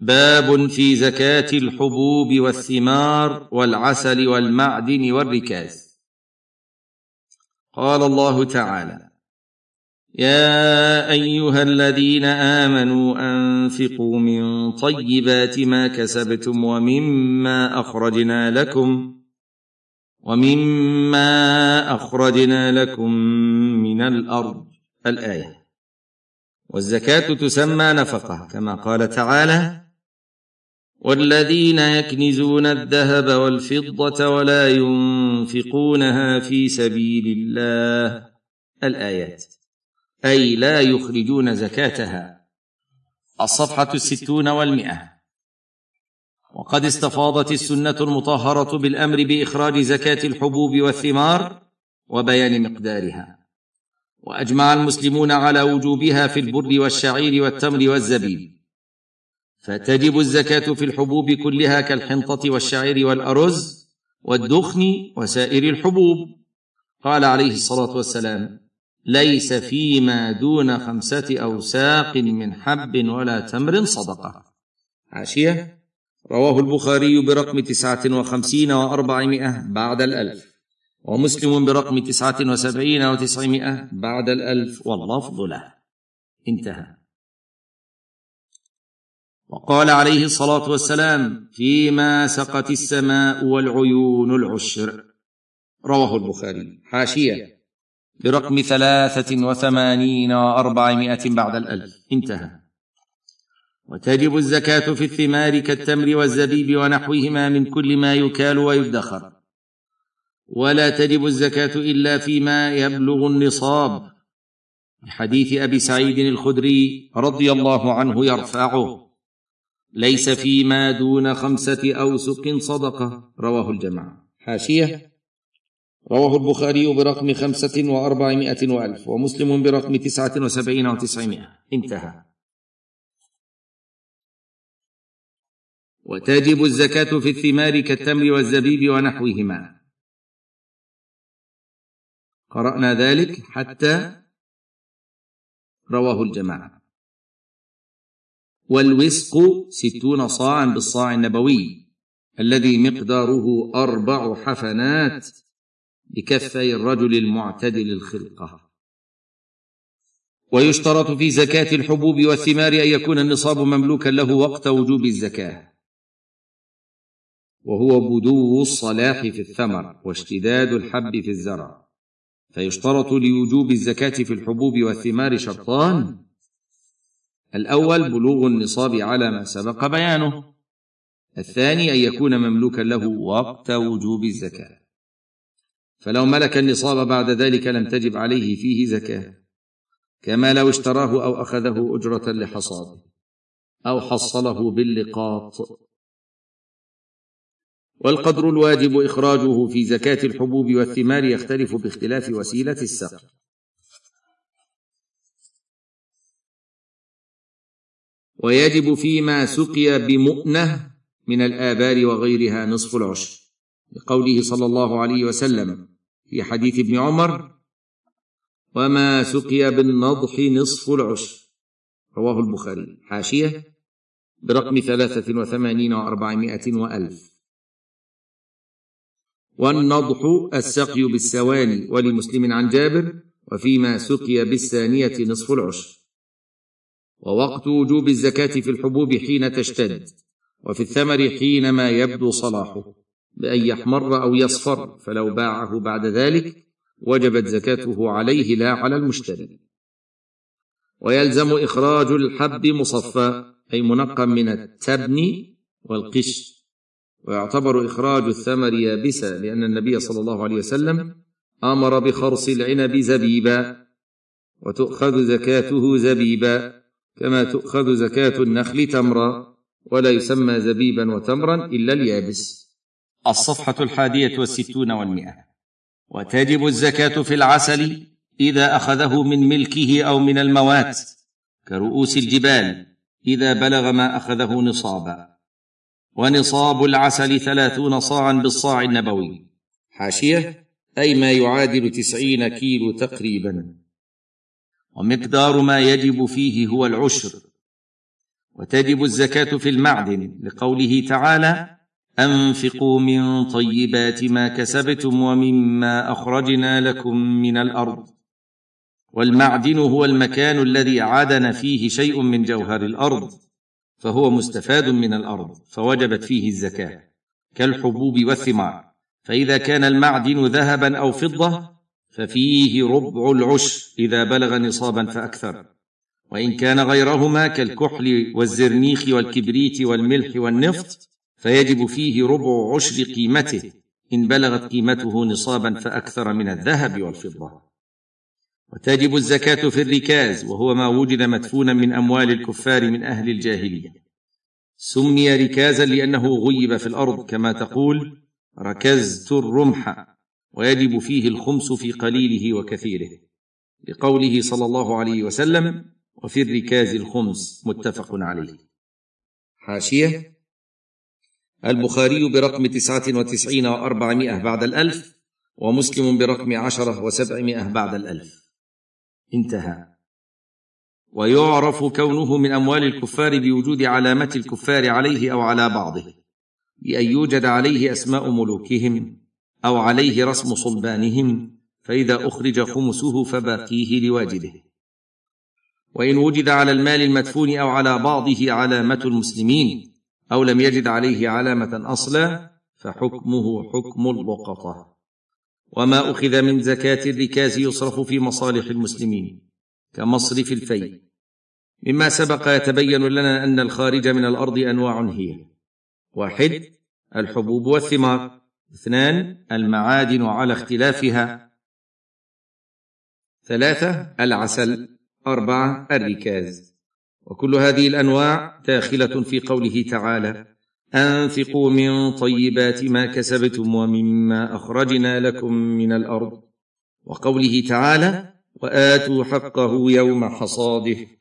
باب في زكاة الحبوب والثمار والعسل والمعدن والركاز. قال الله تعالى يا أيها الذين آمنوا أنفقوا من طيبات ما كسبتم ومما أخرجنا لكم ومما أخرجنا لكم من الأرض. الآية والزكاة تسمى نفقة كما قال تعالى والذين يكنزون الذهب والفضة ولا ينفقونها في سبيل الله. الآيات. أي لا يخرجون زكاتها. الصفحة الستون والمئة. وقد استفاضت السنة المطهرة بالأمر بإخراج زكاة الحبوب والثمار وبيان مقدارها. وأجمع المسلمون على وجوبها في البر والشعير والتمر والزبيب. فتجب الزكاة في الحبوب كلها كالحنطة والشعير والأرز والدخن وسائر الحبوب. قال عليه الصلاة والسلام ليس فيما دون خمسة أوساق من حب ولا تمر صدقة. حاشيه رواه البخاري برقم تسعة وخمسين وأربعمائة بعد الألف ومسلم برقم تسعة وسبعين وتسعمائة بعد الألف واللفظ له انتهى. وقال عليه الصلاة والسلام فيما سقت السماء والعيون العشر. رواه البخاري. حاشية. برقم ثلاثة وثمانين وأربعمائة بعد الألف. انتهى. وتجب الزكاة في الثمار كالتمر والزبيب ونحوهما من كل ما يكال ويدخر. ولا تجب الزكاة إلا فيما يبلغ النصاب. حديث أبي سعيد الخدري رضي الله عنه يرفعه. ليس فيما دون خمسة أوسق صدقة. رواه الجماعة. حاشية. رواه البخاري برقم خمسة وأربعمائة وألف ومسلم برقم تسعة وسبعين وتسعمائة. انتهى. وتجب الزكاة في الثمار كالتمر والزبيب ونحوهما. قرأنا ذلك حتى رواه الجماعة. والوسق ستون صاعا بالصاع النبوي الذي مقداره أربع حفنات بكفي الرجل المعتدل الخلقة. ويشترط في زكاة الحبوب والثمار أن يكون النصاب مملوكا له وقت وجوب الزكاة. وهو بدو الصلاح في الثمر واشتداد الحب في الزرع. فيشترط لوجوب الزكاة في الحبوب والثمار شرطان الأول بلوغ النصاب على ما سبق بيانه. الثاني أن يكون مملوكا له وقت وجوب الزكاة. فلو ملك النصاب بعد ذلك لم تجب عليه فيه زكاة. كما لو اشتراه أو أخذه أجرة لحصاده أو حصله باللقاط. والقدر الواجب إخراجه في زكاة الحبوب والثمار يختلف باختلاف وسيلة السقي ويجب فيما سقي بمؤنة من الآبار وغيرها نصف العشر. لقوله صلى الله عليه وسلم في حديث ابن عمر وما سقي بالنضح نصف العشر. رواه البخاري. حاشية برقم ثلاثة وثمانين وأربعمائة وألف. والنضح السقي بالسواني ولمسلم عن جابر وفيما سقي بالثانية نصف العشر. ووقت وجوب الزكاة في الحبوب حين تشتد وفي الثمر حينما يبدو صلاحه. بأن يحمر أو يصفر فلو باعه بعد ذلك وجبت زكاته عليه لا على المشتري. ويلزم إخراج الحب مصفى أي منقى من التبن والقش. ويعتبر إخراج الثمر يابسا لأن النبي صلى الله عليه وسلم أمر بخرص العنب زبيبا وتؤخذ زكاته زبيبا. كما تؤخذ زكاة النخل تمرا ولا يسمى زبيبا وتمرا إلا اليابس الصفحة الحادية والستون والمئة. وتجب الزكاة في العسل إذا أخذه من ملكه أو من الموات كرؤوس الجبال إذا بلغ ما أخذه نصابا. ونصاب العسل ثلاثون صاعا بالصاع النبوي. حاشية أي ما يعادل تسعين كيلو تقريبا. ومقدار ما يجب فيه هو العشر. وتجب الزكاة في المعدن لقوله تعالى أنفقوا من طيبات ما كسبتم ومما أخرجنا لكم من الأرض. والمعدن هو المكان الذي عدن فيه شيء من جوهر الأرض فهو مستفاد من الأرض فوجبت فيه الزكاة كالحبوب والثمار. فإذا كان المعدن ذهبا أو فضة ففيه ربع العشر إذا بلغ نصابا فأكثر. وإن كان غيرهما كالكحل والزرنيخ والكبريت والملح والنفط فيجب فيه ربع عشر قيمته. إن بلغت قيمته نصابا فأكثر من الذهب والفضة. وتجب الزكاة في الركاز وهو ما وجد مدفونا من أموال الكفار من أهل الجاهلية. سمي ركازا لأنه غيب في الأرض كما تقول ركزت الرمح ويجب فيه الخمس في قليله وكثيره لقوله صلى الله عليه وسلم وفي الركاز الخمس متفق عليه. حاشية. البخاري برقم تسعة وتسعين وأربعمائة بعد الألف ومسلم برقم عشرة وسبعمائة بعد الألف. انتهى. ويعرف كونه من أموال الكفار بوجود علامة الكفار عليه أو على بعضه بأن يوجد عليه أسماء ملوكهم. أو عليه رسم صلبانهم فإذا أخرج خمسه فباقيه لواجده. وإن وجد على المال المدفون أو على بعضه علامة المسلمين أو لم يجد عليه علامة أصلا فحكمه حكم اللقطة وما أخذ من زكاة الركاز يصرف في مصالح المسلمين كمصرف الفيء. مما سبق يتبين لنا أن الخارج من الأرض أنواع هي واحد الحبوب والثمار. اثنان المعادن على اختلافها. ثلاثة العسل. أربعة الركاز. وكل هذه الأنواع داخلة في قوله تعالى أنفقوا من طيبات ما كسبتم ومما أخرجنا لكم من الأرض. وقوله تعالى وآتوا حقه يوم حصاده.